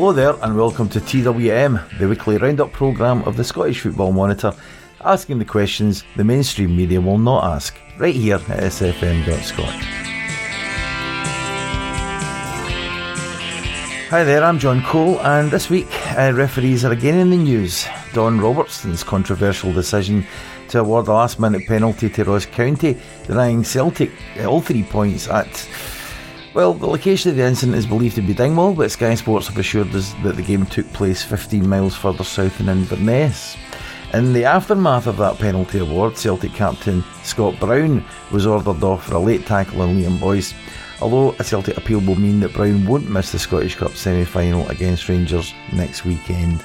Hello there, and welcome to TWM, the weekly roundup programme of the Scottish Football Monitor, asking the questions the mainstream media will not ask, right here at sfm.scot. Hi there, I'm John Cole, and this week uh, referees are again in the news. Don Robertson's controversial decision to award a last minute penalty to Ross County, denying Celtic all three points at well, the location of the incident is believed to be Dingwall, but Sky Sports have assured us that the game took place 15 miles further south in Inverness. In the aftermath of that penalty award, Celtic captain Scott Brown was ordered off for a late tackle on Liam Boyce, although a Celtic appeal will mean that Brown won't miss the Scottish Cup semi final against Rangers next weekend.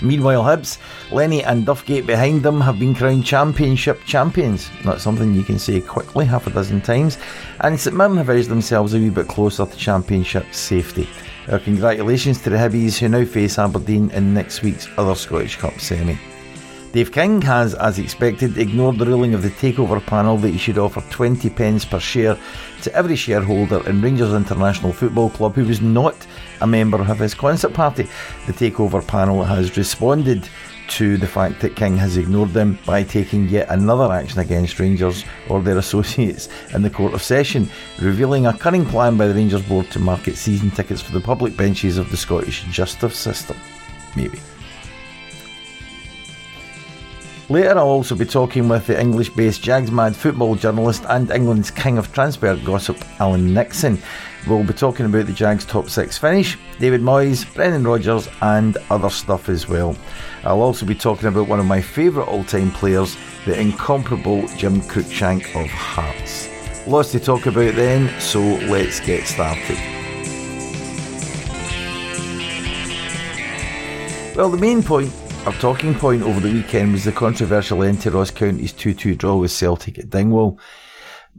Meanwhile, Hibs, Lenny and Duffgate behind them have been crowned Championship champions. Not something you can say quickly half a dozen times. And St Mirren have edged themselves a wee bit closer to Championship safety. Our congratulations to the Hibbies who now face Aberdeen in next week's other Scottish Cup semi. Dave King has, as expected, ignored the ruling of the takeover panel that he should offer 20 pence per share to every shareholder in Rangers International Football Club who was not a member of his concert party. The takeover panel has responded to the fact that King has ignored them by taking yet another action against Rangers or their associates in the Court of Session, revealing a cunning plan by the Rangers board to market season tickets for the public benches of the Scottish justice system. Maybe. Later, I'll also be talking with the English based Jags Mad football journalist and England's king of transfer gossip, Alan Nixon. We'll be talking about the Jags' top six finish, David Moyes, Brendan Rodgers, and other stuff as well. I'll also be talking about one of my favourite all time players, the incomparable Jim Cruikshank of Hearts. Lots to talk about then, so let's get started. Well, the main point our talking point over the weekend was the controversial end to Ross County's 2 2 draw with Celtic at Dingwall.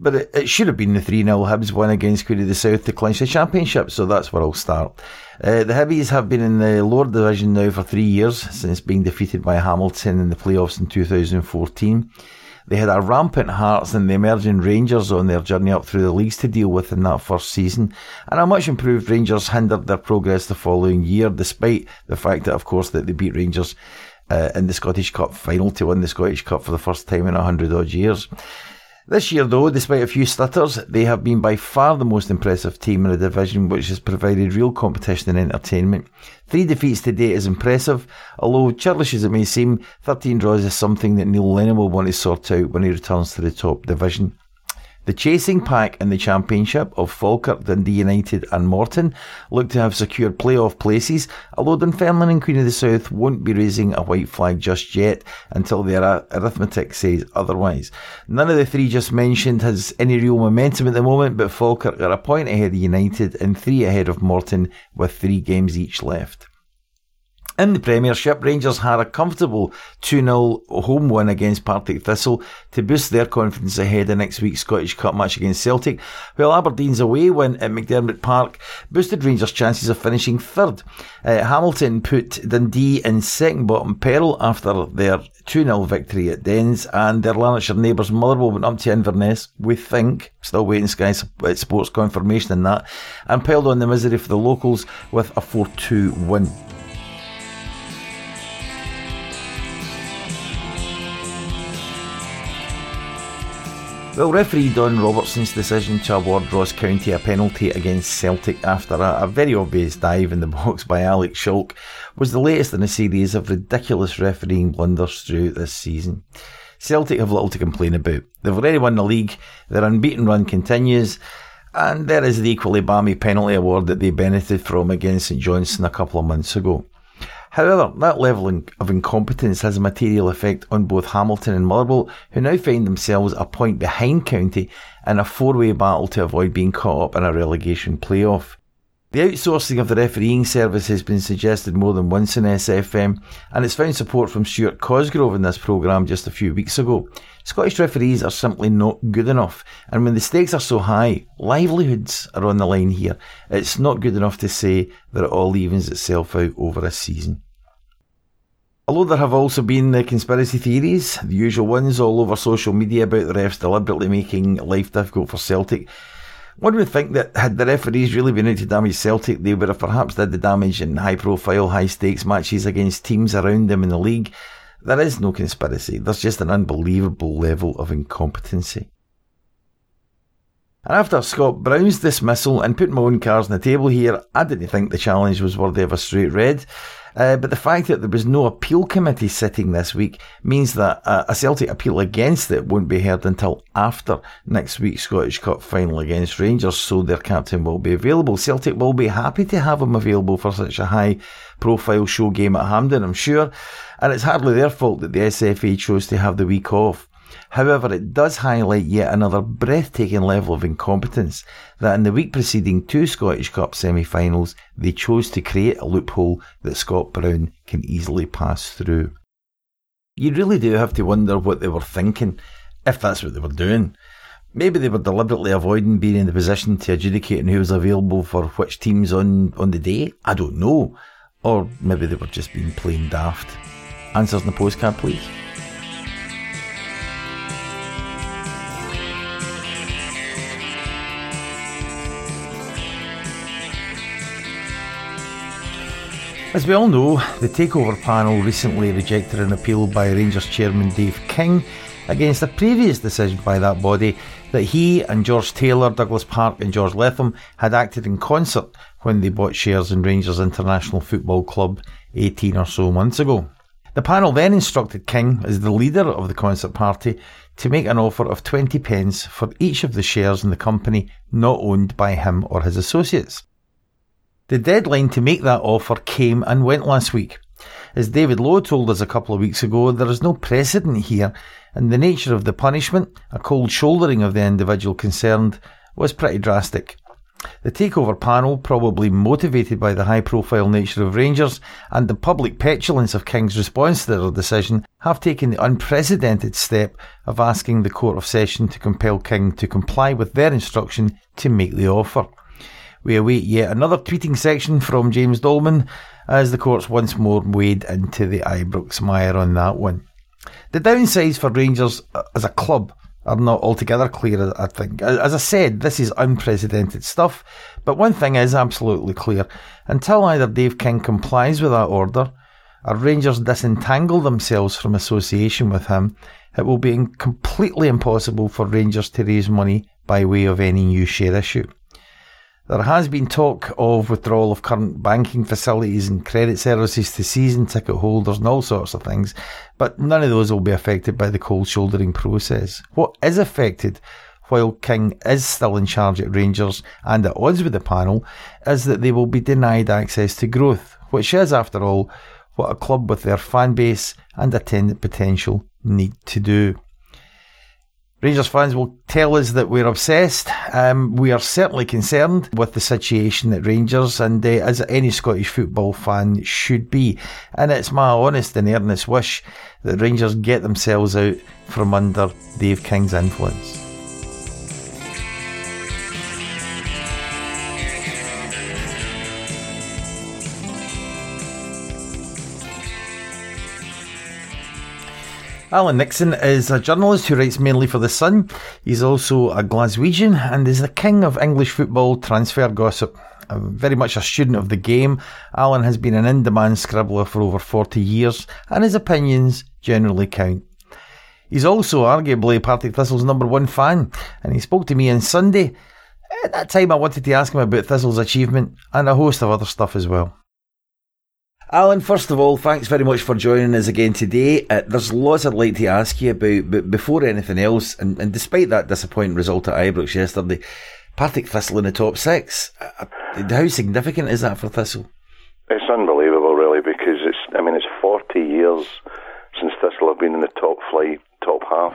But it, it should have been the 3 0 Hibs win against Queen of the South to clinch the championship, so that's where I'll start. Uh, the Hibbies have been in the lower division now for three years since being defeated by Hamilton in the playoffs in 2014. They had a rampant Hearts and the emerging Rangers on their journey up through the leagues to deal with in that first season, and a much improved Rangers hindered their progress the following year, despite the fact that, of course, that they beat Rangers uh, in the Scottish Cup final to win the Scottish Cup for the first time in a hundred odd years. This year, though, despite a few stutters, they have been by far the most impressive team in the division, which has provided real competition and entertainment. Three defeats to date is impressive, although churlish as it may seem, 13 draws is something that Neil Lennon will want to sort out when he returns to the top division. The chasing pack in the Championship of Falkirk, Dundee United and Morton look to have secured playoff places, although Dunfermline and Queen of the South won't be raising a white flag just yet until their arithmetic says otherwise. None of the three just mentioned has any real momentum at the moment, but Falkirk are a point ahead of United and three ahead of Morton with three games each left. In the Premiership, Rangers had a comfortable 2 0 home win against Partick Thistle to boost their confidence ahead of next week's Scottish Cup match against Celtic, while Aberdeen's away win at McDiarmid Park boosted Rangers' chances of finishing third. Uh, Hamilton put Dundee in second bottom peril after their 2 0 victory at Dens, and their Lanarkshire neighbours Motherwell went up to Inverness, we think, still waiting Sky Sports confirmation in that, and piled on the misery for the locals with a 4 2 win. Well, referee Don Robertson's decision to award Ross County a penalty against Celtic after a, a, very obvious dive in the box by Alex Schalk was the latest in a series of ridiculous refereeing blunders throughout this season. Celtic have little to complain about. They've already won the league, their unbeaten run continues, and there is the equally balmy penalty award that they benefited from against St Johnstone a couple of months ago. However, that level of incompetence has a material effect on both Hamilton and Motherwell, who now find themselves a point behind County in a four-way battle to avoid being caught up in a relegation playoff. The outsourcing of the refereeing service has been suggested more than once in SFM, and it's found support from Stuart Cosgrove in this programme just a few weeks ago. Scottish referees are simply not good enough, and when the stakes are so high, livelihoods are on the line here. It's not good enough to say that it all evens itself out over a season. Although there have also been the conspiracy theories, the usual ones all over social media about the refs deliberately making life difficult for Celtic, One would think that had the referees really been out to damage Celtic, they would have perhaps did the damage in high profile, high stakes matches against teams around them in the league. There is no conspiracy. There's just an unbelievable level of incompetency. And after Scott Brown's dismissal and putting my own cards on the table here, I didn't think the challenge was worthy of a straight red. Uh, but the fact that there was no appeal committee sitting this week means that uh, a Celtic appeal against it won't be heard until after next week's Scottish Cup final against Rangers, so their captain will be available. Celtic will be happy to have him available for such a high profile show game at Hampden, I'm sure, and it's hardly their fault that the SFA chose to have the week off. However, it does highlight yet another breathtaking level of incompetence that in the week preceding two Scottish Cup semi finals, they chose to create a loophole that Scott Brown can easily pass through. You really do have to wonder what they were thinking, if that's what they were doing. Maybe they were deliberately avoiding being in the position to adjudicate who was available for which teams on, on the day. I don't know. Or maybe they were just being plain daft. Answers in the postcard, please. As we all know, the Takeover panel recently rejected an appeal by Rangers chairman Dave King against a previous decision by that body that he and George Taylor, Douglas Park, and George Letham had acted in concert when they bought shares in Rangers International Football Club 18 or so months ago. The panel then instructed King, as the leader of the concert party, to make an offer of 20 pence for each of the shares in the company not owned by him or his associates. The deadline to make that offer came and went last week. As David Lowe told us a couple of weeks ago, there is no precedent here, and the nature of the punishment, a cold shouldering of the individual concerned, was pretty drastic. The takeover panel, probably motivated by the high profile nature of Rangers and the public petulance of King's response to their decision, have taken the unprecedented step of asking the Court of Session to compel King to comply with their instruction to make the offer. We await yet another tweeting section from James Doleman as the courts once more wade into the Ibrox mire on that one. The downsides for Rangers uh, as a club are not altogether clear, I think. As I said, this is unprecedented stuff, but one thing is absolutely clear. Until either Dave King complies with that order, or Rangers disentangle themselves from association with him, it will be completely impossible for Rangers to raise money by way of any new share issue. There has been talk of withdrawal of current banking facilities and credit services to season ticket holders and all sorts of things, but none of those will be affected by the cold shouldering process. What is affected while King is still in charge at Rangers and at odds with the panel, is that they will be denied access to growth, which is, after all, what a club with their fan base and attendant potential need to do. Rangers fans will tell us that we're obsessed. Um, we are certainly concerned with the situation at Rangers, and uh, as any Scottish football fan should be. And it's my honest and earnest wish that Rangers get themselves out from under Dave King's influence. Alan Nixon is a journalist who writes mainly for The Sun. He's also a Glaswegian and is the king of English football transfer gossip. I'm Very much a student of the game, Alan has been an in demand scribbler for over 40 years, and his opinions generally count. He's also arguably Partick Thistle's number one fan, and he spoke to me on Sunday. At that time, I wanted to ask him about Thistle's achievement and a host of other stuff as well. Alan, first of all, thanks very much for joining us again today. Uh, there's lots I'd like to ask you about, but before anything else, and, and despite that disappointing result at Ibrox yesterday, Partick Thistle in the top six. Uh, how significant is that for Thistle? It's unbelievable, really, because it's. I mean, it's 40 years since Thistle have been in the top flight, top half.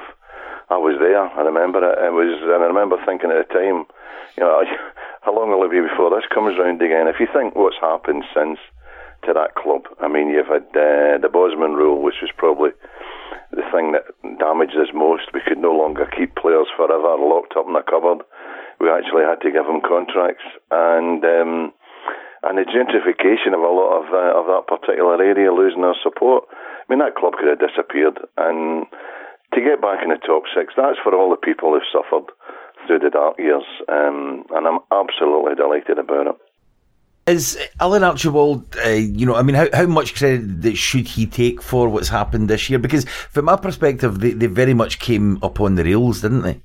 I was there. I remember it. It was, and I remember thinking at the time, you know, how long will it be before this comes round again? If you think what's happened since to that club. I mean, you've had uh, the Bosman rule, which was probably the thing that damaged us most. We could no longer keep players forever locked up in a cupboard. We actually had to give them contracts, and um, and the gentrification of a lot of uh, of that particular area, losing their support. I mean, that club could have disappeared, and to get back in the top six, that's for all the people who've suffered through the dark years, um, and I'm absolutely delighted about it. Is Alan Archibald, uh, you know, I mean, how, how much credit should he take for what's happened this year? Because from my perspective, they, they very much came up on the rails, didn't they?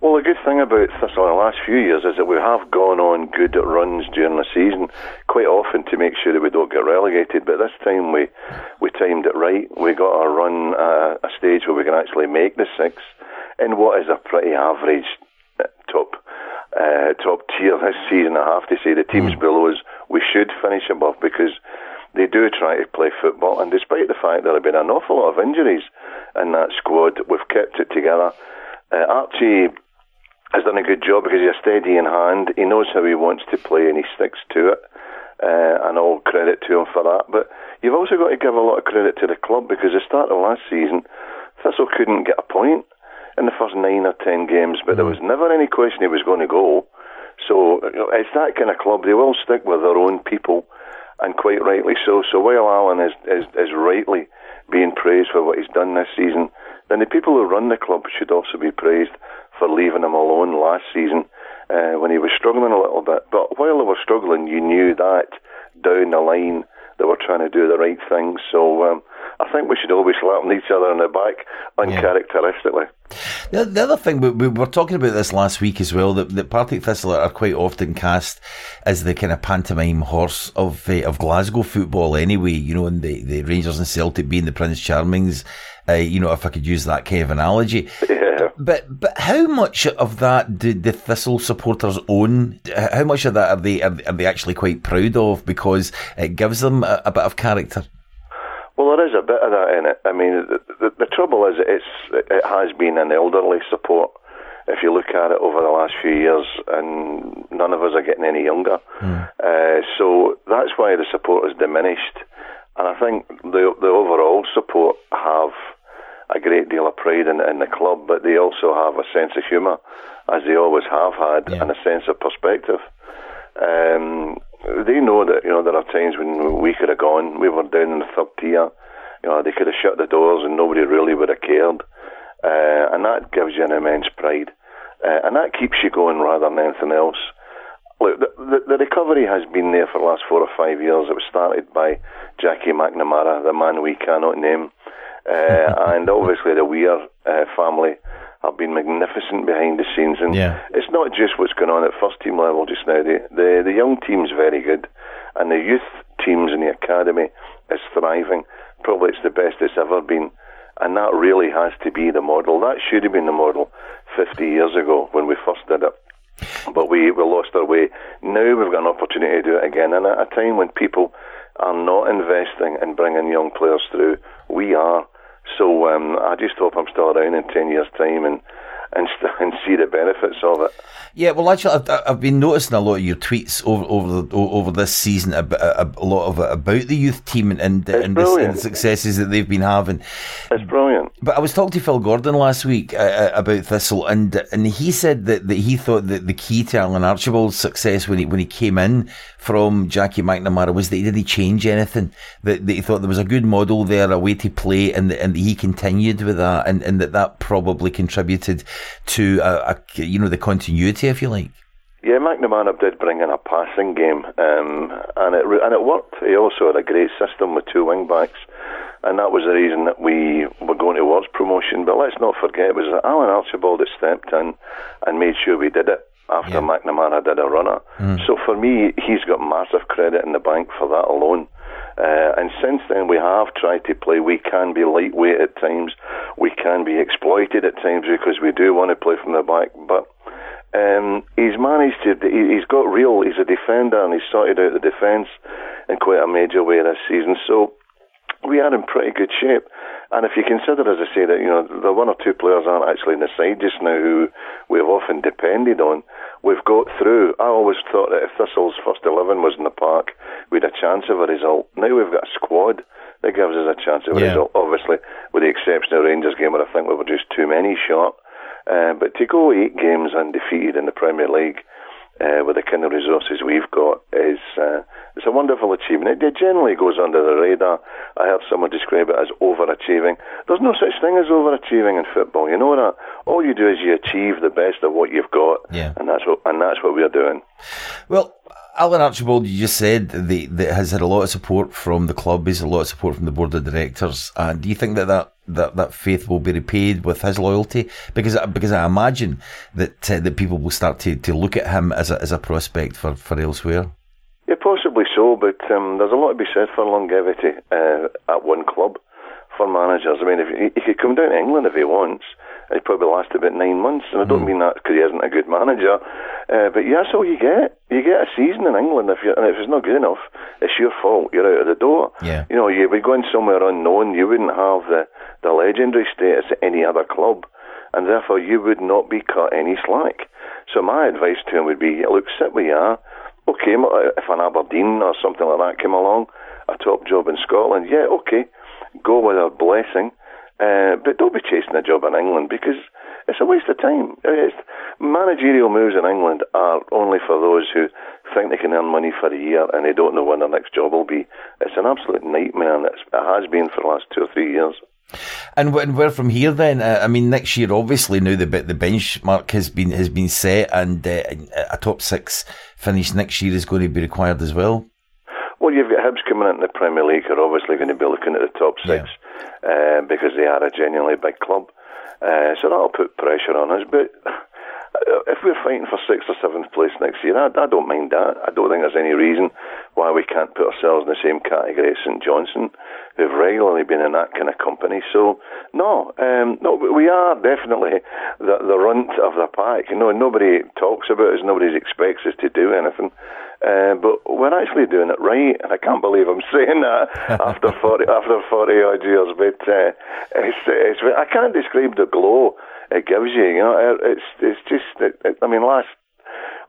Well, the good thing about Thistle in the last few years is that we have gone on good runs during the season, quite often to make sure that we don't get relegated. But this time we we timed it right. We got our run a stage where we can actually make the six in what is a pretty average uh, top uh, top tier this season. I have to say the teams mm. below us we should finish above because they do try to play football, and despite the fact there have been an awful lot of injuries in that squad, we've kept it together. Uh, Archie has done a good job because he's a steady in hand. He knows how he wants to play and he sticks to it. Uh, and all credit to him for that. But you've also got to give a lot of credit to the club because the start of last season, Thistle couldn't get a point in the first nine or ten games, but there mm. was never any question he was going to go. So you know, it's that kind of club. They will stick with their own people, and quite rightly so. So while Alan is, is, is rightly being praised for what he's done this season, then the people who run the club should also be praised for leaving him alone last season uh, when he was struggling a little bit. But while they were struggling, you knew that down the line they were trying to do the right things. So um, I think we should always slap each other on the back uncharacteristically. Yeah. The, the, other thing, we, we, were talking about this last week as well, that, that Partick Thistle are quite often cast as the kind of pantomime horse of uh, of Glasgow football anyway, you know, and the, the Rangers and Celtic being the Prince Charmings, uh, you know, if I could use that kind of analogy. Yeah. But but how much of that do the Thistle supporters own? How much of that are they are, are they actually quite proud of because it gives them a, a bit of character? Well, there is a bit of that in it. I mean, the, the, the trouble is it's it has been an elderly support. If you look at it over the last few years, and none of us are getting any younger, mm. uh, so that's why the support has diminished. And I think the the overall support have a great deal of pride in, in the club, but they also have a sense of humour, as they always have had, yeah. and a sense of perspective. Um, they know that you know there are times when we could have gone. We were down in the third tier. You know they could have shut the doors and nobody really would have cared, uh, and that gives you an immense pride, uh, and that keeps you going rather than anything else. Look, the, the, the, recovery has been there for the last four or five years. It was started by Jackie McNamara, the man we cannot name, uh, and obviously the Weir uh, family have been magnificent behind the scenes. And yeah. it's not just what's going on at first team level just now. The, the, the young team's very good, and the youth teams in the academy is thriving. Probably it's the best it's ever been. And that really has to be the model. That should have been the model 50 years ago when we first did it. But we, we lost our way. Now we've got an opportunity to do it again. And at a time when people are not investing in bringing young players through, we are. So um, I just hope I'm still around in 10 years' time and, and, and see the benefits of it. Yeah, well, actually, I've, I've been noticing a lot of your tweets over over the, over this season, a, a, a lot of it about the youth team and, and, and, the, and, the, successes that they've been having. It's brilliant. But I was talking to Phil Gordon last week uh, uh, about Thistle, and and he said that, that he thought that the key to Alan Archibald's success when he when he came in from Jackie McNamara was that he didn't change anything. That, that he thought there was a good model there, a way to play, and and he continued with that, and, and that that probably contributed to a, a you know the continuity, if you like. Yeah, McNamara did bring in a passing game, um, and it and it worked. He also had a great system with two wing backs, and that was the reason that we were going towards promotion. But let's not forget, it was Alan Archibald that stepped in and made sure we did it after yeah. McNamara did a runner. Mm. So for me, he's got massive credit in the bank for that alone. Uh, and since then, we have tried to play. We can be lightweight at times. We can be exploited at times because we do want to play from the back. But um, he's managed to. He's got real. He's a defender, and he's sorted out the defence in quite a major way this season. So we are in pretty good shape. And if you consider, as I say, that you know the one or two players aren't actually in the side just now who we have often depended on, we've got through. I always thought that if Thistle's first eleven was in the park, we'd a chance of a result. Now we've got a squad that gives us a chance of a yeah. result. Obviously, with the exception of Rangers game, where I think we were just too many short. Uh, but to go eight games undefeated in the Premier League uh, with the kind of resources we've got is uh, it's a wonderful achievement. It, generally goes under the radar. I heard someone describe it as overachieving. There's no such thing as overachieving in football. You know that all you do is you achieve the best of what you've got, yeah. and that's what and that's what we're doing. Well. Alan Archibald, you just said that has had a lot of support from the club, has a lot of support from the board of directors. And uh, do you think that that that, that faith will be repaid with his loyalty? Because because I imagine that uh, that people will start to, to look at him as a as a prospect for, for elsewhere. Yeah, possibly so, but um, there's a lot to be said for longevity uh, at one club for managers. I mean, if he, he could come down to England if he wants, he probably last about nine months, and I don't mm. mean that because he isn't a good manager, uh, but yeah, that's all you get. You get a season in England, if you and if it's not good enough, it's your fault. You're out of the door. Yeah. You know, you'd be going somewhere unknown. You wouldn't have the the legendary status at any other club, and therefore you would not be cut any slack. So my advice to him would be, look, sit where you are. Okay, if an Aberdeen or something like that came along, a top job in Scotland, yeah, okay, go with a blessing, uh, but don't be chasing a job in England because it's a waste of time. It's, managerial moves in England are only for those who think they can earn money for a year and they don't know when their next job will be. It's an absolute nightmare, and it has been for the last two or three years. And where from here then? Uh, I mean, next year, obviously, now the the benchmark has been has been set, and uh, a top six finish next year is going to be required as well. Well, you've got Hibs coming into the Premier League, are obviously going to be looking at the top six yeah. Uh, because they are a genuinely big club. Uh, so that'll put pressure on us, but if we're fighting for sixth or seventh place next year, I, I, don't mind that. I don't think there's any reason why we can't put ourselves in the same category as St Johnstone, who've regularly been in that kind of company. So, no, um, no, we are definitely the, the runt of the pack. You know, nobody talks about us, nobody expects us to do anything. Uh, but we're actually doing it right, and I can't believe I'm saying that after forty after forty odd years. But uh, it's, it's, I can't describe the glow it gives you. You know, it's it's just. It, it, I mean, last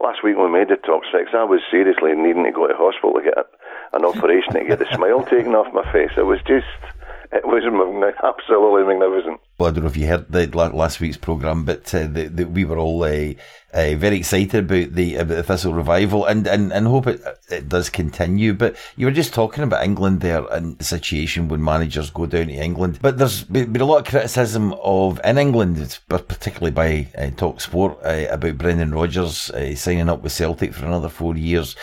last week when we made the top six, I was seriously needing to go to hospital to get an operation to get the smile taken off my face. It was just it was absolutely magnificent. Well, I don't know if you heard the last week's program, but uh, the, the, we were all uh, uh, very excited about the about the Thistle revival, and, and, and hope it it does continue. But you were just talking about England there and the situation when managers go down to England. But there's been a lot of criticism of in England, particularly by uh, Talk Sport, uh, about Brendan Rodgers uh, signing up with Celtic for another four years.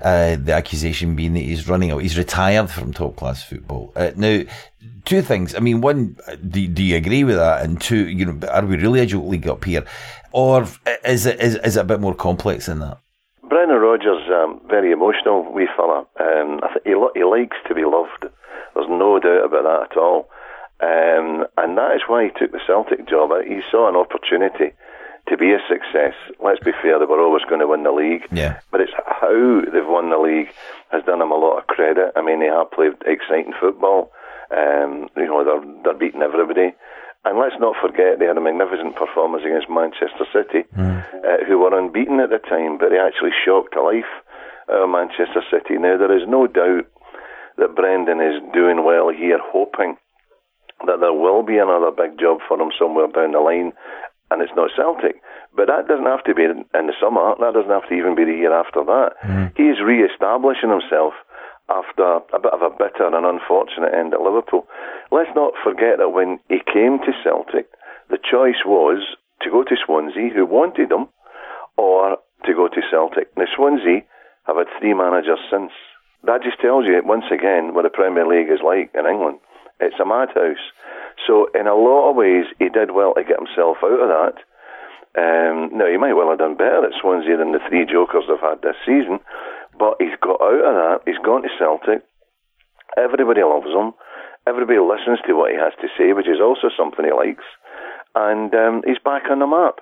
The accusation being that he's running out, he's retired from top class football. now two things. I mean, one, do, do you agree with that? And two, you know, are we really a joke league up here, or is it is, is it a bit more complex than that? Brendan Rodgers, um, very emotional wee fella. Um, I think he, he likes to be loved. There's no doubt about that at all. Um, and that is why he took the Celtic job. He saw an opportunity to be a success. Let's be fair, they were always going to win the league. Yeah. But it's how they've won the league has done them a lot of credit. I mean, they have played exciting football. Um, you know, they're, they're beating everybody. And let's not forget they had a magnificent performance against Manchester City, mm. uh, who were unbeaten at the time, but they actually shocked to life uh, Manchester City. Now, there is no doubt that Brendan is doing well here, hoping that there will be another big job for him somewhere down the line, and it's not Celtic. But that doesn't have to be in the summer. That doesn't have to even be the year after that. Mm. He's re-establishing himself after a bit of a bitter and unfortunate end at Liverpool. Let's not forget that when he came to Celtic, the choice was to go to Swansea, who wanted him, or to go to Celtic. Now, Swansea have had three managers since. That just tells you, once again, what the Premier League is like in England. It's a madhouse. So, in a lot of ways, he did well to get himself out of that. Um, now, he might well have done better at Swansea than the three jokers they've had this season, but he's got out of that. He's gone to Celtic. Everybody loves him. Everybody listens to what he has to say, which is also something he likes. And um, he's back on the map.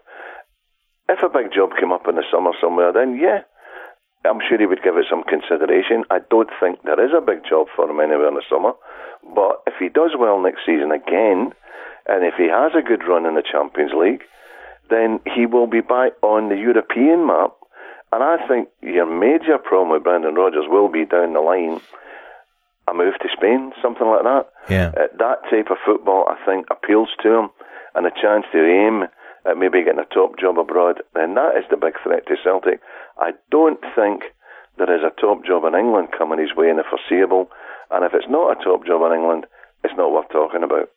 If a big job came up in the summer somewhere, then yeah, I'm sure he would give it some consideration. I don't think there is a big job for him anywhere in the summer. But if he does well next season again, and if he has a good run in the Champions League, then he will be back on the European map and I think your major problem with Brendan Rodgers will be down the line a move to Spain, something like that. Yeah. Uh, that type of football, I think, appeals to him, and a chance to aim at maybe getting a top job abroad, then that is the big threat to Celtic. I don't think there is a top job in England coming his way in the foreseeable, and if it's not a top job in England, it's not worth talking about.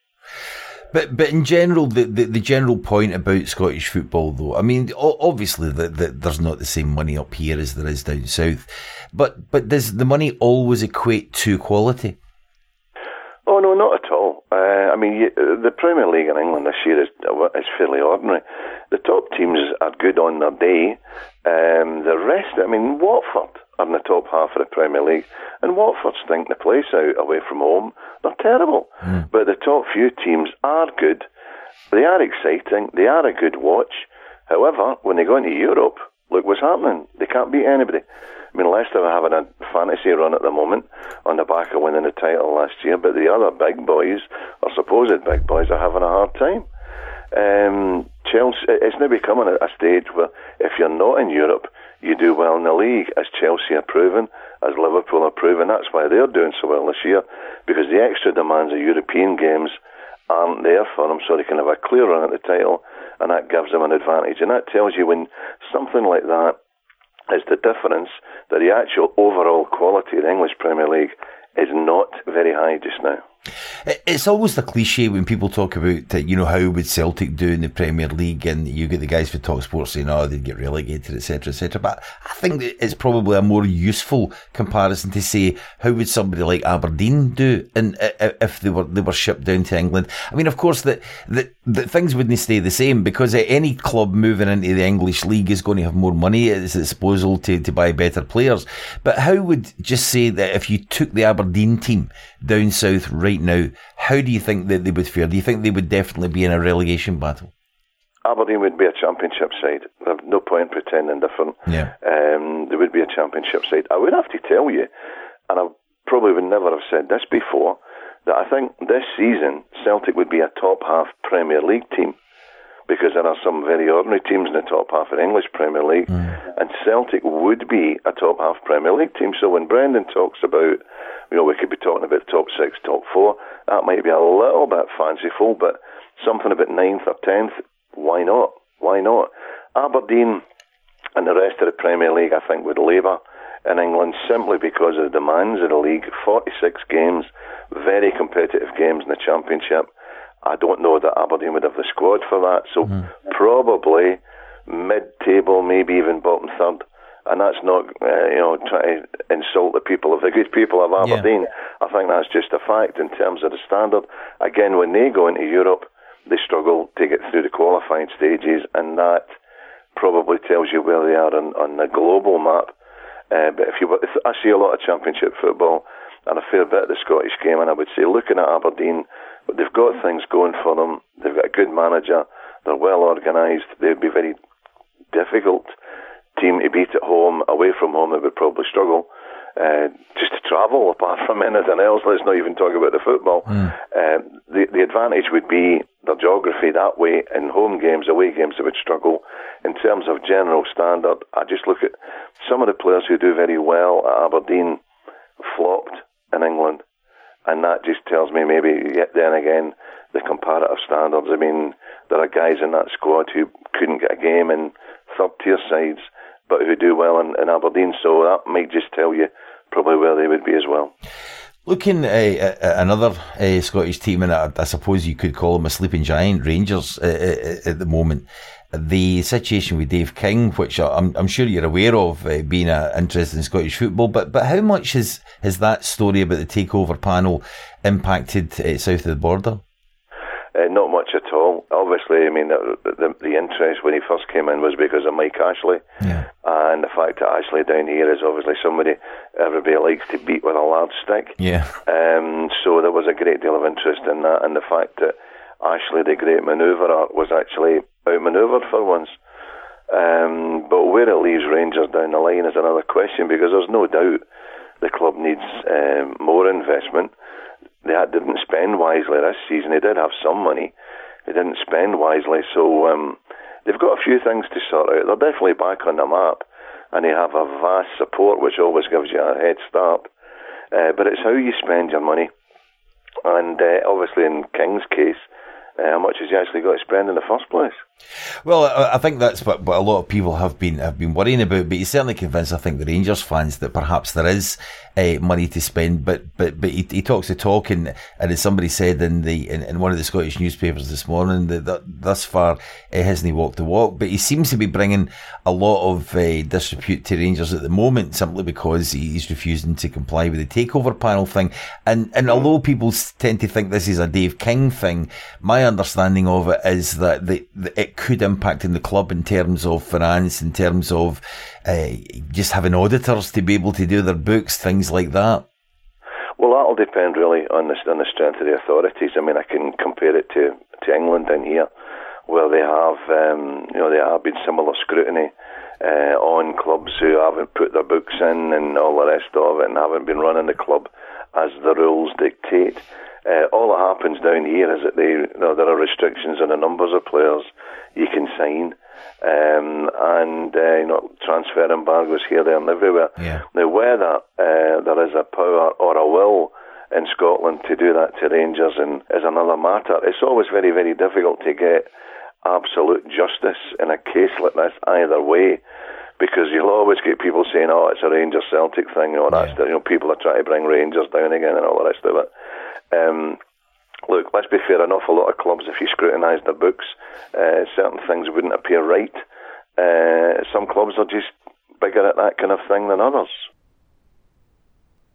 But but in general, the, the, the, general point about Scottish football, though, I mean, obviously the, the, there's not the same money up here as there is down south, but but does the money always equate to quality? Oh no, not at all. Uh, I mean, the Premier League in England this year is is fairly ordinary. The top teams are good on their day. Um, the rest, I mean, Watford are in the top half of the Premier League, and Watford stink the place out away from home. They're terrible. Mm. But the top few teams are good. They are exciting. They are a good watch. However, when they go into Europe, look what's happening. They can't beat anybody. I mean, Leicester are having a fantasy run at the moment on the back of winning the title last year, but the other big boys, or supposed big boys, are having a hard time. Um, Chelsea, it's now becoming a, stage where if you're not in Europe, you do well in the league, as Chelsea are proven, as Liverpool are proven. That's why they're doing so well this year, because the extra demands of European games aren't there for them, so they can have a clear run at the title, and that gives them an advantage. And that tells you when something like that is the difference that the actual overall quality of the English Premier League is not very high just now. It's always the cliche when people talk about, you know, how would Celtic do in the Premier League, and you get the guys for Talk Sports saying, oh, they'd get relegated, etc., etc. But I think it's probably a more useful comparison to say, how would somebody like Aberdeen do in, if they were they were shipped down to England? I mean, of course, that the things wouldn't stay the same because any club moving into the English league is going to have more money at its disposal to, to buy better players. But how would just say that if you took the Aberdeen team down south right now, how do you think that they would fare? Do you think they would definitely be in a relegation battle? Aberdeen would be a championship side. There's no point pretending different. Yeah. Um, they would be a championship side. I would have to tell you, and I probably would never have said this before, that I think this season Celtic would be a top half Premier League team because there are some very ordinary teams in the top half of the English Premier League, mm. and Celtic would be a top half Premier League team. So when Brendan talks about, you know, we could be talking about top six, top four, that might be a little bit fanciful, but something about ninth or tenth, why not? Why not? Aberdeen and the rest of the Premier League, I think, would labour in England simply because of the demands of the league. 46 games, very competitive games in the Championship. I don't know that Aberdeen would have the squad for that. So mm-hmm. probably mid-table, maybe even bottom third. And that's not, uh, you know, trying to insult the people of the good people of Aberdeen. Yeah. I think that's just a fact in terms of the standard. Again, when they go into Europe, they struggle to get through the qualifying stages, and that probably tells you where they are on, on the global map. Uh, but if you, if I see a lot of Championship football and a fair bit of the Scottish game, and I would say looking at Aberdeen they've got things going for them. They've got a good manager. They're well organised. They'd be very difficult team to beat at home. Away from home, they would probably struggle. Uh, just to travel, apart from anything else, let's not even talk about the football. Mm. Uh, the the advantage would be the geography that way. In home games, away games, they would struggle. In terms of general standard, I just look at some of the players who do very well at Aberdeen flopped in England and that just tells me maybe yet then again the comparative standards. I mean, there are guys in that squad who couldn't get a game in third tier sides, but who do well in, in Aberdeen. So that might just tell you probably where they would be as well. Looking uh, at another uh, Scottish team, and I, I, suppose you could call them a sleeping giant, Rangers, uh, at the moment the situation with Dave King, which I'm, I'm sure you're aware of, uh, being an interest in Scottish football, but but how much has has that story about the takeover panel impacted uh, south of the border? Uh, not much at all. Obviously, I mean, the, the, the, interest when he first came in was because of Mike Ashley. Yeah. And the fact that Ashley down here is obviously somebody everybody likes to beat with a large stick. Yeah. Um, so there was a great deal of interest in that. And the fact that Ashley, the great manoeuvrer, was actually outmanoeuvred for once. Um, but where it leaves Rangers down the line is another question because there's no doubt the club needs um, more investment. They didn't spend wisely this season. They did have some money. They didn't spend wisely. So um, they've got a few things to sort out. They're definitely back on the map and they have a vast support which always gives you a head start. Uh, but it's how you spend your money. And uh, obviously, in King's case, uh, how much has he actually got to spend in the first place? Well, I think that's what, what a lot of people have been have been worrying about. But he's certainly convinced, I think, the Rangers fans that perhaps there is uh, money to spend. But but but he, he talks the talk, and, and as somebody said in the in, in one of the Scottish newspapers this morning, that, that thus far he hasn't walked the walk. But he seems to be bringing a lot of uh, disrepute to Rangers at the moment, simply because he's refusing to comply with the takeover panel thing. And and although people tend to think this is a Dave King thing, my understanding of it is that the, the it could impact in the club in terms of finance, in terms of uh, just having auditors to be able to do their books, things like that? Well, that'll depend really on the, on the strength of the authorities. I mean, I can compare it to, to England in here, where they have, um, you know, there have been similar scrutiny uh, on clubs who haven't put their books in and all the rest of it and haven't been running the club as the rules dictate. Uh, all that happens down here is that they, you know, there are restrictions on the numbers of players you can sign. Um, and uh, you know transfer embargoes here, there, and everywhere. Yeah. Now, whether uh, there is a power or a will in Scotland to do that to Rangers and is another matter. It's always very, very difficult to get absolute justice in a case like this either way. Because you'll always get people saying, "Oh, it's a Rangers Celtic thing," or that's yeah. the, you know people are trying to bring Rangers down again and all the rest of it. Um, look, let's be fair, an awful lot of clubs, if you scrutinise their books, uh, certain things wouldn't appear right. Uh, some clubs are just bigger at that kind of thing than others.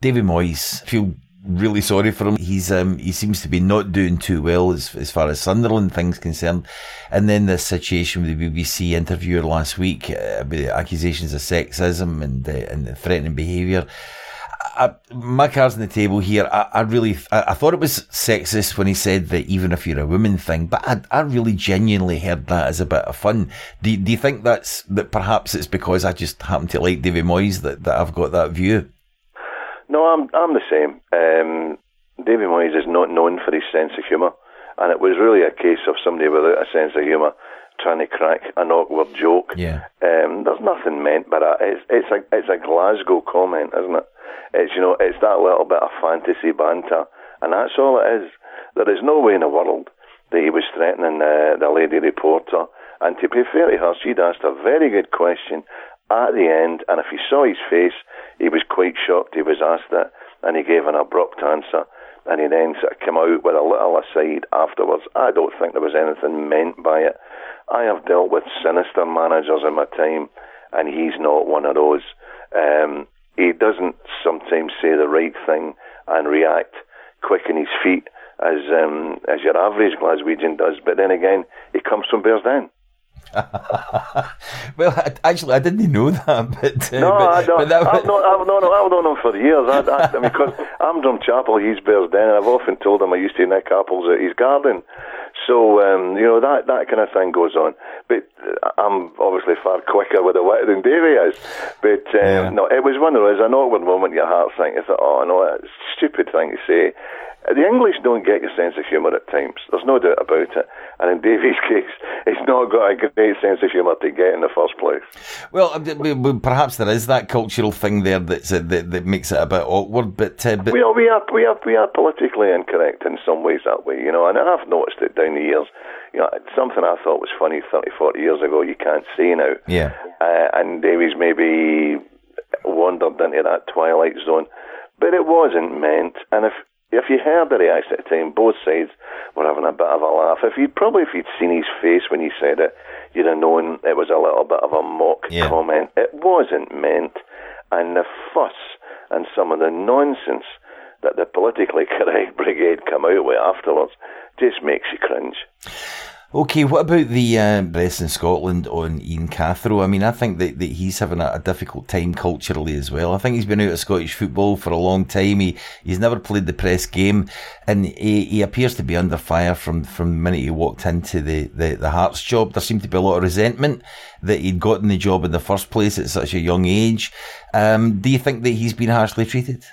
David Moyes, feel really sorry for him. He's um, he seems to be not doing too well as as far as Sunderland things concerned. And then the situation with the BBC interviewer last week uh, about accusations of sexism and uh, and threatening behaviour. I, my cards on the table here. I, I really, I, thought it was sexist when he said that even if you're a woman thing, but I, I really genuinely heard that as a bit of fun. Do, do you think that's that? Perhaps it's because I just happen to like David Moyes that, that I've got that view. No, I'm I'm the same. Um, David Moyes is not known for his sense of humour, and it was really a case of somebody without a sense of humour trying to crack an awkward joke. Yeah. Um, there's nothing meant by that. It's it's a it's a Glasgow comment, isn't it? It's you know it's that little bit of fantasy banter, and that's all it is. There is no way in the world that he was threatening uh, the lady reporter. And to be fair to her, she'd asked a very good question at the end, and if you saw his face, he was quite shocked he was asked that, and he gave an abrupt answer. And he then sort of came out with a little aside afterwards. I don't think there was anything meant by it. I have dealt with sinister managers in my time, and he's not one of those. Um, he doesn't sometimes say the right thing and react quick in his feet as um, as your average Glaswegian does. But then again, he comes from Bearsden. well, actually, I didn't know that. But uh, no, but, I don't. But I've, known, I've, known, I've known him for years. I, I, I mean, because I'm Drumchapel, he's Bearsden, and I've often told him I used to nick apples at his garden. So um, you know that that kind of thing goes on. But I'm obviously far quicker with the wit than Davy is. But um, yeah. no, it was one of those an awkward moment. Your heart thinking, you thought, oh no, that's a stupid thing to say. The English don't get your sense of humour at times. There's no doubt about it. And in Davy's case, he's not got a great sense of humour to get in the first place. Well, perhaps there is that cultural thing there that's, uh, that, that makes it a bit awkward. But, uh, but we are we are we are we are politically incorrect in some ways that way, you know. And I've noticed it down the years. You know, something I thought was funny 30, 40 years ago, you can't say now. Yeah. Uh, and Davy's maybe wandered into that twilight zone, but it wasn't meant. And if if you heard the reaction at the time, both sides were having a bit of a laugh. If you'd probably if you'd seen his face when he said it, you'd have known it was a little bit of a mock yeah. comment. It wasn't meant, and the fuss and some of the nonsense that the politically correct brigade come out with afterwards just makes you cringe. Okay, what about the uh, press in Scotland on Ian Cathro? I mean, I think that, that he's having a, a, difficult time culturally as well. I think he's been out of Scottish football for a long time. He he's never played the press game, and he, he appears to be under fire from, from the minute he walked into the, the, the Hearts job. There seemed to be a lot of resentment that he'd gotten the job in the first place at such a young age. Um, do you think that he's been harshly treated?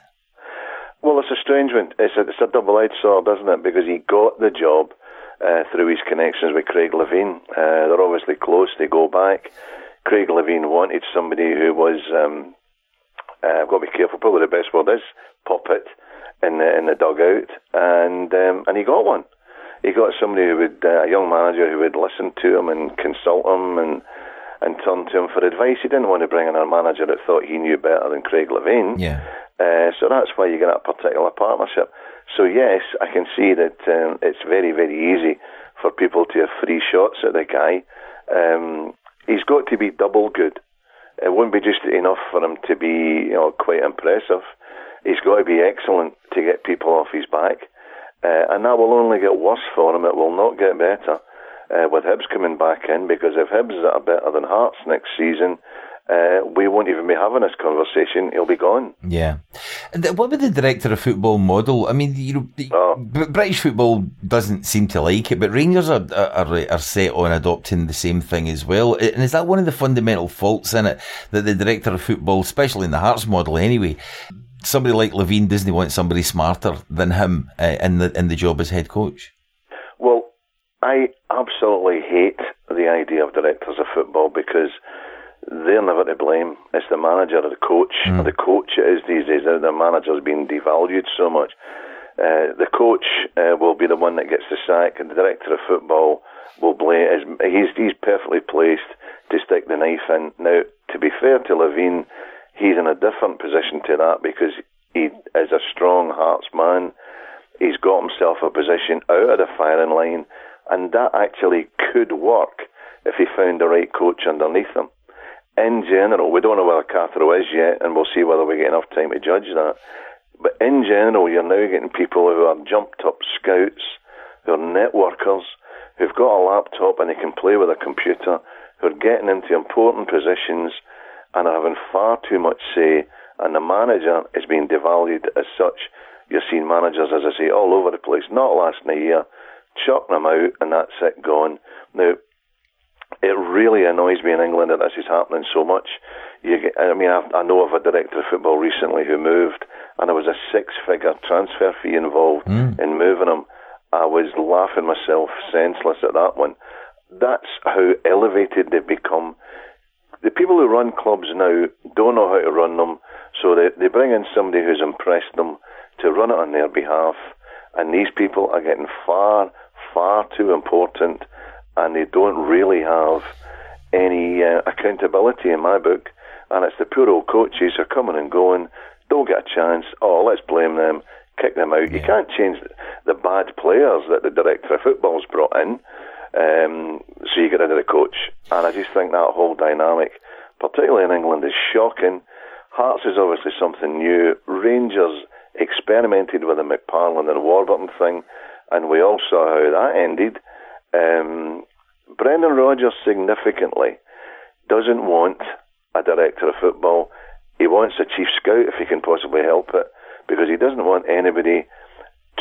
Well, it's a strange one. It's a, it's a double-edged sword, isn't it? Because he got the job uh, through his connections with Craig Levein. Uh, they're obviously close, they go back. Craig Levein wanted somebody who was, um, uh, I've got to be careful, probably the best word is puppet in the, in the dugout, and, um, and he got one. he got somebody who would, uh, a young manager who would listen to him and consult him and and turn to him for advice. He didn't want to bring in a manager that thought he knew better than Craig Levein. Yeah. Uh, so that's why you get that particular partnership. So yes, I can see that um, it's very, very easy for people to have free shots at the guy. Um, he's got to be double good. It won't be just enough for him to be, you know, quite impressive. He's got to be excellent to get people off his back. Uh, and that will only get worse for him. It will not get better uh, with Hibs coming back in because if Hibs are better than Hearts next season, uh, we won't even be having this conversation. He'll be gone. Yeah. What about the director of football model? I mean, you know, oh. British football doesn't seem to like it, but Rangers are, are, are set on adopting the same thing as well. And is that one of the fundamental faults in it that the director of football, especially in the Hearts model anyway, somebody like Levein doesn't want somebody smarter than him uh, in the in the job as head coach? Well, I absolutely hate the idea of directors of football because they're never to blame. It's the manager or the coach. Mm. The coach it is these days. The manager's been devalued so much. Uh, the coach uh, will be the one that gets the sack, and the director of football will blame. He's he's perfectly placed to stick the knife in. Now, to be fair to Levein, he's in a different position to that because he is a strong Hearts man. He's got himself a position out of the firing line, and that actually could work if he found the right coach underneath him. In general, we don't know where Cathro is yet, and we'll see whether we get enough time to judge that. But in general, you're now getting people who are jumped up scouts, who are networkers, who've got a laptop and they can play with a computer, who are getting into important positions and are having far too much say, and the manager is being devalued as such. You're seeing managers, as I say, all over the place, not last in a year, chucking them out, and that's it, gone. Now, it really annoys me in England that this is happening so much. Get, I mean, I, I, know of a director of football recently who moved, and there was a six-figure transfer fee involved mm. in moving him. I was laughing myself senseless at that one. That's how elevated they've become the people who run clubs now don't know how to run them, so they, they bring in somebody who's impressed them to run it on their behalf, and these people are getting far, far too important, and they don't really have any uh, accountability in my book. And it's the poor old coaches are coming and going, don't get a chance. Oh, let's blame them, kick them out. Yeah. You can't change the bad players that the director of football's brought in. Um, so you get rid of the coach. And I just think that whole dynamic, particularly in England, is shocking. Hearts is obviously something new. Rangers experimented with the McParland and Warburton thing, and we all saw how that ended. Um, Brendan Rodgers significantly doesn't want a director of football. He wants a chief scout if he can possibly help it, because he doesn't want anybody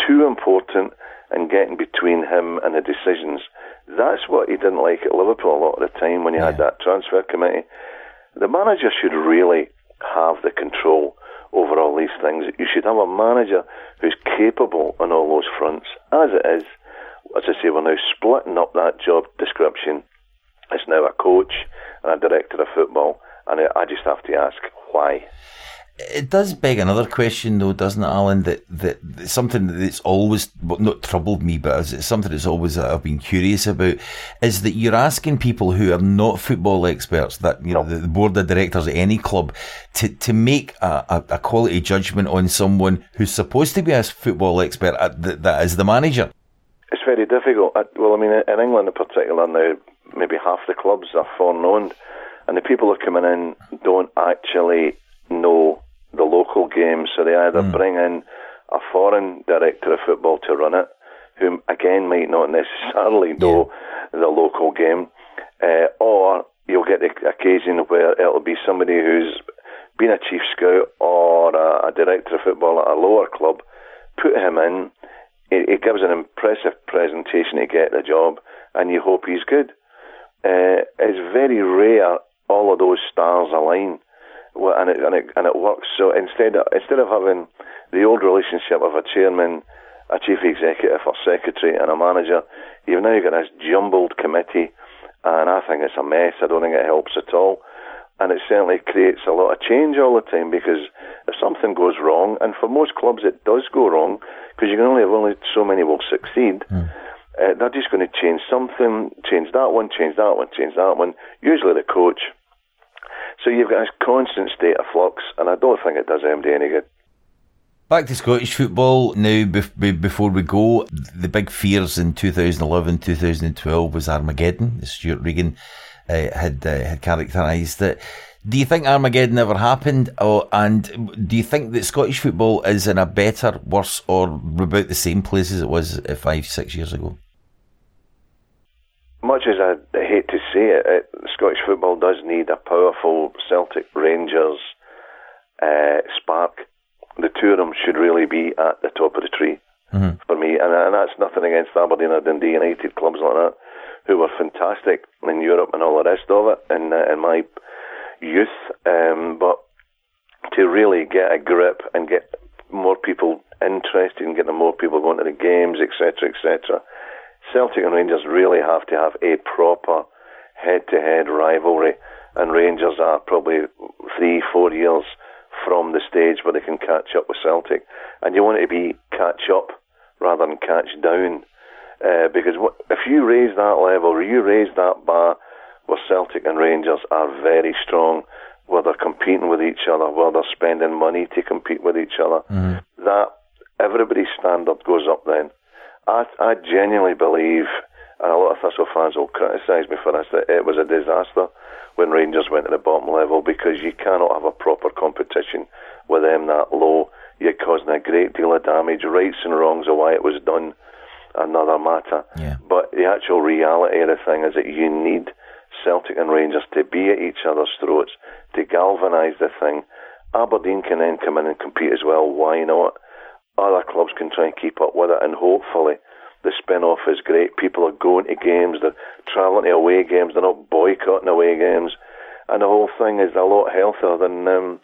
too important and getting between him and the decisions. That's what he didn't like at Liverpool a lot of the time when he yeah. had that transfer committee. The manager should really have the control over all these things. You should have a manager who's capable on all those fronts. As it is, as I say, we're now splitting up that job description. It's now a coach and a director of football, and I just have to ask why. It does beg another question, though, doesn't it, Alan? That that something that's always well, not troubled me, but it's something that's always uh, I've been curious about is that you're asking people who are not football experts, that you know, the, the board of directors at any club, to to make a, a, a, quality judgment on someone who's supposed to be a football expert, at the, that is the manager. It's very difficult. Well, I mean, in England in particular now, maybe half the clubs are foreign owned, and the people who are coming in don't actually know the local game, So they either mm. bring in a foreign director of football to run it, whom again might not necessarily know yeah. the local game, uh, or you'll get the occasion where it'll be somebody who's been a chief scout or a, a director of football at a lower club, put him in. It, it, gives an impressive presentation to get the job, and you hope he's good. Uh, it's very rare all of those stars align and it, and it and it works. So instead of, instead of having the old relationship of a chairman, a chief executive, or secretary, and a manager, you've now got this jumbled committee, and I think it's a mess. I don't think it helps at all, and it certainly creates a lot of change all the time because if something goes wrong, and for most clubs it does go wrong, because you can only have only so many will succeed. Mm. uh, they're just going to change something, change that one, change that one, change that one. Usually the coach. So you've got a constant state of flux, and I don't think it does anybody any good. Back to Scottish football now. Before we go, the big fears in 2011, 2012 was Armageddon. Stewart Regan uh, had uh, had characterised it. Do you think Armageddon ever happened, or, and do you think that Scottish football is in a better, worse, or about the same place as it was uh, five, six years ago? Much as I hate to say it, it Scottish football does need a powerful Celtic Rangers uh, spark the two of them should really be at the top of the tree mm-hmm. for me. And, and that's nothing against Aberdeen or Dundee United clubs like that, who were fantastic in Europe and all the rest of it in, uh, in my youth. Um, but to really get a grip and get more people interested and getting more people going to the games, etc., etc. Celtic and Rangers really have to have a proper head-to-head rivalry, and Rangers are probably three, four years from the stage where they can catch up with Celtic. And you want it to be catch up rather than catch down. Uh, because if you raise that level, or you raise that bar where Celtic and Rangers are very strong, where they're competing with each other, where they're spending money to compete with each other, mm-hmm. that everybody's standard goes up then. I, I genuinely believe, and a lot of Thistle fans will criticise me for this, that it was a disaster when Rangers went to the bottom level because you cannot have a proper competition with them that low. You're causing a great deal of damage. Rights and wrongs of why it was done, another matter. Yeah. But the actual reality of the thing is that you need Celtic and Rangers to be at each other's throats to galvanise the thing. Aberdeen can then come in and compete as well. Why not? Other clubs can try and keep up with it, and hopefully the spin off is great. People are going to games, they're travelling to away games, they're not boycotting away games. And the whole thing is a lot healthier than um,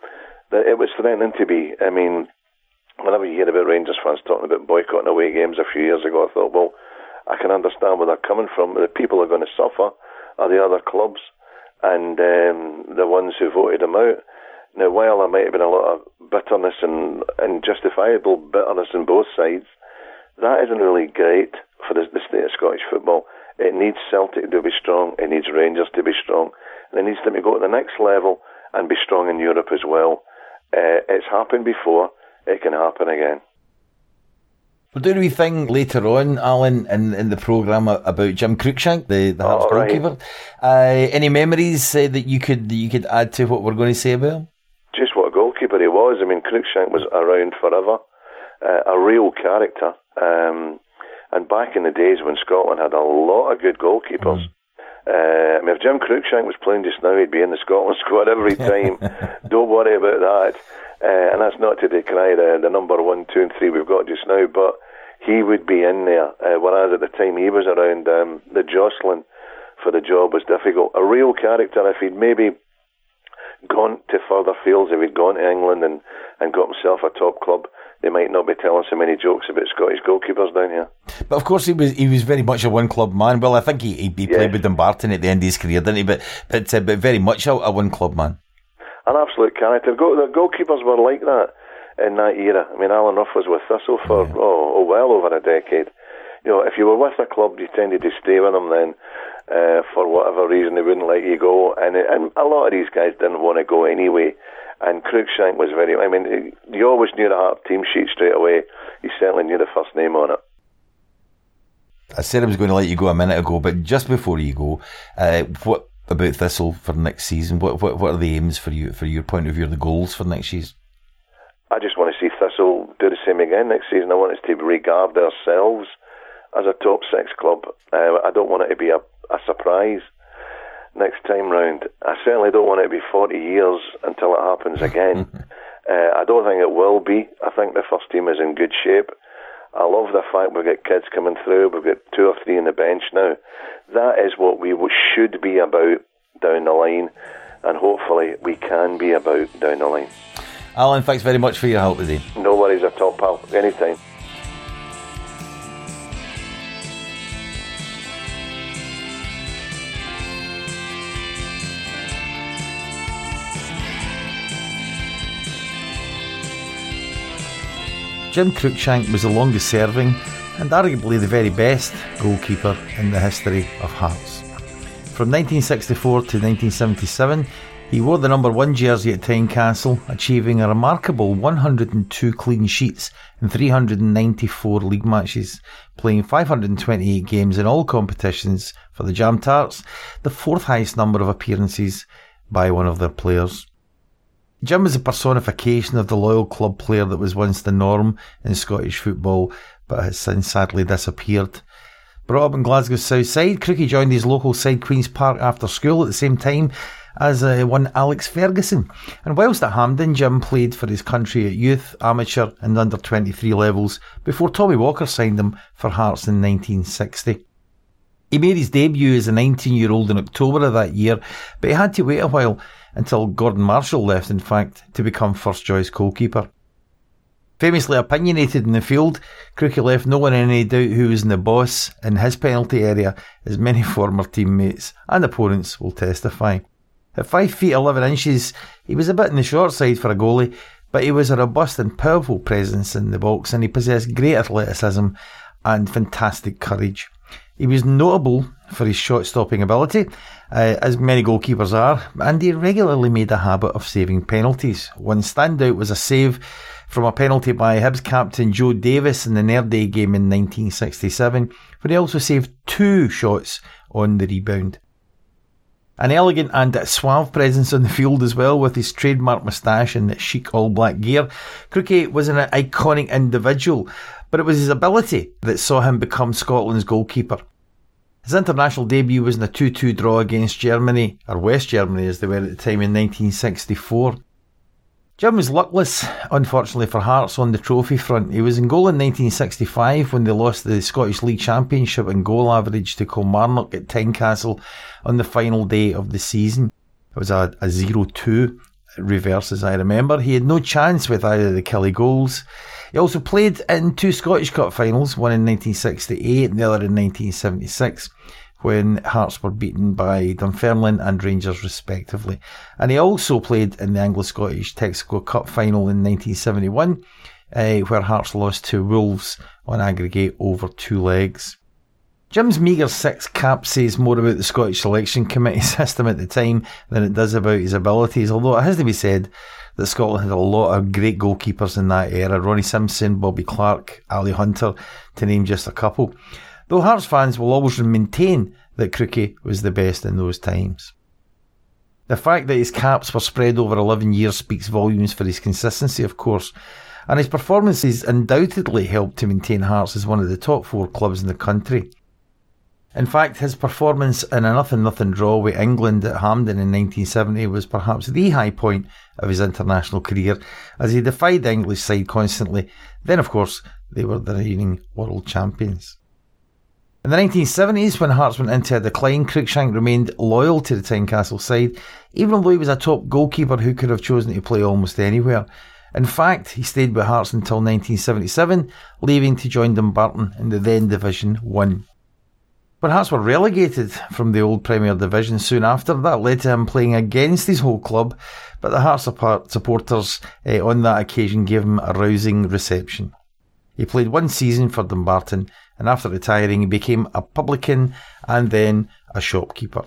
that it was threatening to be. I mean, whenever you hear about Rangers fans talking about boycotting away games a few years ago, I thought, well, I can understand where they're coming from. The people are going to suffer are the other clubs and um, the ones who voted them out. Now, while there might have been a lot of bitterness and, and justifiable bitterness on both sides, that isn't really great for the, the state of Scottish football. It needs Celtic to be strong, it needs Rangers to be strong, and it needs them to go to the next level and be strong in Europe as well. Uh, it's happened before, it can happen again. We're doing a wee thing later on, Alan, in, in the programme about Jim Cruikshank, the, the Hearts oh, goalkeeper. Right. Uh, any memories uh, that you could you could add to what we're going to say about him? Just what a goalkeeper he was. I mean, Cruikshank was around forever, uh, a real character. Um, and back in the days when Scotland had a lot of good goalkeepers, mm. uh, I mean, if Jim Cruikshank was playing just now, he'd be in the Scotland squad every time. Don't worry about that. Uh, and that's not to decry the, the number one, two, and three we've got just now, but he would be in there. Uh, whereas at the time he was around, um, the jostling for the job was difficult. A real character, if he'd maybe gone to further fields, if he'd gone to England and, and got himself a top club, they might not be telling so many jokes about Scottish goalkeepers down here. But of course, he was he was very much a one club man. Well, I think he, he, he yes. played with Dumbarton at the end of his career, didn't he? But but, uh, but very much a, a one club man. An absolute character. Go, the goalkeepers were like that in that era. I mean, Alan Rough was with Thistle for yeah. oh, oh well over a decade. You know, if you were with a club, you tended to stay with them then. Uh, for whatever reason, they wouldn't let you go, and and a lot of these guys didn't want to go anyway. And Cruikshank was very. I mean, you always knew the Heart team sheet straight away. You certainly knew the first name on it. I said I was going to let you go a minute ago, but just before you go, uh, what about Thistle for next season? What, what what are the aims for you, for your point of view, the goals for next season? I just want to see Thistle do the same again next season. I want us to regard ourselves as a top six club. Uh, I don't want it to be a, a surprise next time round. I certainly don't want it to be 40 years until it happens again. uh, I don't think it will be. I think the first team is in good shape. I love the fact we've got kids coming through. We've got two or three in the bench now. That is what we should be about down the line, and hopefully we can be about down the line. Alan, thanks very much for your help with today. No worries at all, pal. Anytime. Jim Cruikshank was the longest serving and arguably the very best goalkeeper in the history of Hearts. From 1964 to 1977, he wore the number one jersey at Tynecastle, achieving a remarkable 102 clean sheets in 394 league matches, playing 528 games in all competitions for the Jam Tarts, the fourth highest number of appearances by one of their players. Jim is a personification of the loyal club player that was once the norm in Scottish football, but has since sadly disappeared. Brought up in Glasgow's south side, Crookie joined his local side Queen's Park after school at the same time as uh, one Alex Ferguson. And whilst at Hampden, Jim played for his country at youth, amateur, and under 23 levels before Tommy Walker signed him for Hearts in 1960. He made his debut as a 19 year old in October of that year, but he had to wait a while until Gordon Marshall left, in fact, to become first choice goalkeeper. Famously opinionated in the field, Crookie left no one in any doubt who was in the boss in his penalty area, as many former teammates and opponents will testify. At 5 feet 11 inches, he was a bit on the short side for a goalie, but he was a robust and powerful presence in the box and he possessed great athleticism and fantastic courage. He was notable for his shot stopping ability, uh, as many goalkeepers are, and he regularly made a habit of saving penalties. One standout was a save from a penalty by Hibs captain Joe Davis in the Ne'erday game in 1967, where he also saved two shots on the rebound. An elegant and suave presence on the field as well, with his trademark moustache and chic all black gear. Crookie was an iconic individual, but it was his ability that saw him become Scotland's goalkeeper. His international debut was in a 2 2 draw against Germany, or West Germany as they were at the time in 1964. Jim was luckless, unfortunately for Hearts, on the trophy front. He was in goal in 1965 when they lost the Scottish League Championship in goal average to Kilmarnock at Tynecastle on the final day of the season. It was a, a 0 2 reverse, as I remember. He had no chance with either of the Killie goals. He also played in two Scottish Cup finals, one in 1968 and the other in 1976 when Hearts were beaten by Dunfermline and Rangers respectively. And he also played in the Anglo-Scottish Texaco Cup final in 1971, uh, where Hearts lost to Wolves on aggregate over two legs. Jim's meagre six caps says more about the Scottish selection committee system at the time than it does about his abilities, although it has to be said that Scotland had a lot of great goalkeepers in that era Ronnie Simpson, Bobby Clark, Ally Hunter, to name just a couple though Hearts fans will always maintain that Crookie was the best in those times. The fact that his caps were spread over 11 years speaks volumes for his consistency, of course, and his performances undoubtedly helped to maintain Hearts as one of the top four clubs in the country. In fact, his performance in a nothing-nothing draw with England at Hampden in 1970 was perhaps the high point of his international career, as he defied the English side constantly. Then, of course, they were the reigning world champions. In the 1970s, when Hearts went into a decline, Cruikshank remained loyal to the Tynecastle side, even though he was a top goalkeeper who could have chosen to play almost anywhere. In fact, he stayed with Hearts until 1977, leaving to join Dumbarton in the then Division 1. Hearts were relegated from the old Premier Division soon after, that led to him playing against his whole club, but the Hearts supporters uh, on that occasion gave him a rousing reception. He played one season for Dumbarton and after retiring, he became a publican and then a shopkeeper.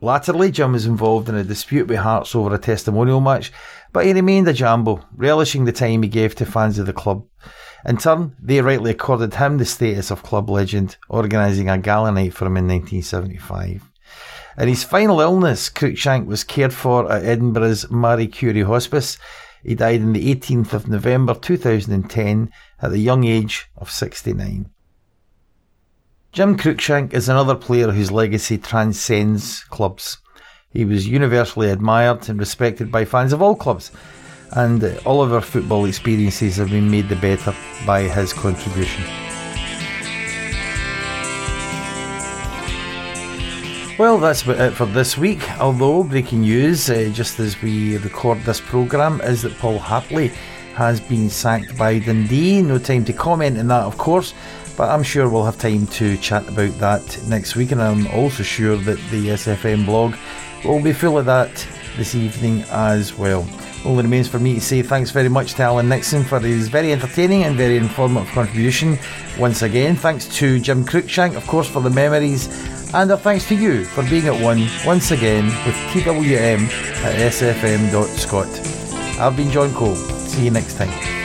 Latterly, Jim was involved in a dispute with Hearts over a testimonial match, but he remained a jambo, relishing the time he gave to fans of the club. In turn, they rightly accorded him the status of club legend, organising a gala night for him in 1975. In his final illness, Cruikshank was cared for at Edinburgh's Marie Curie Hospice. He died on the 18th of November 2010 at the young age of 69. Jim Cruikshank is another player whose legacy transcends clubs. He was universally admired and respected by fans of all clubs, and all of our football experiences have been made the better by his contribution. Well, that's about it for this week. Although, breaking news, uh, just as we record this programme, is that Paul Hartley has been sacked by Dundee. No time to comment on that, of course, but I'm sure we'll have time to chat about that next week, and I'm also sure that the SFM blog will be full of that this evening as well. Only remains for me to say thanks very much to Alan Nixon for his very entertaining and very informative contribution. Once again, thanks to Jim Cruikshank, of course, for the memories, and our thanks to you for being at one once again with TWM at sfm.scot. I've been John Cole. See you next time.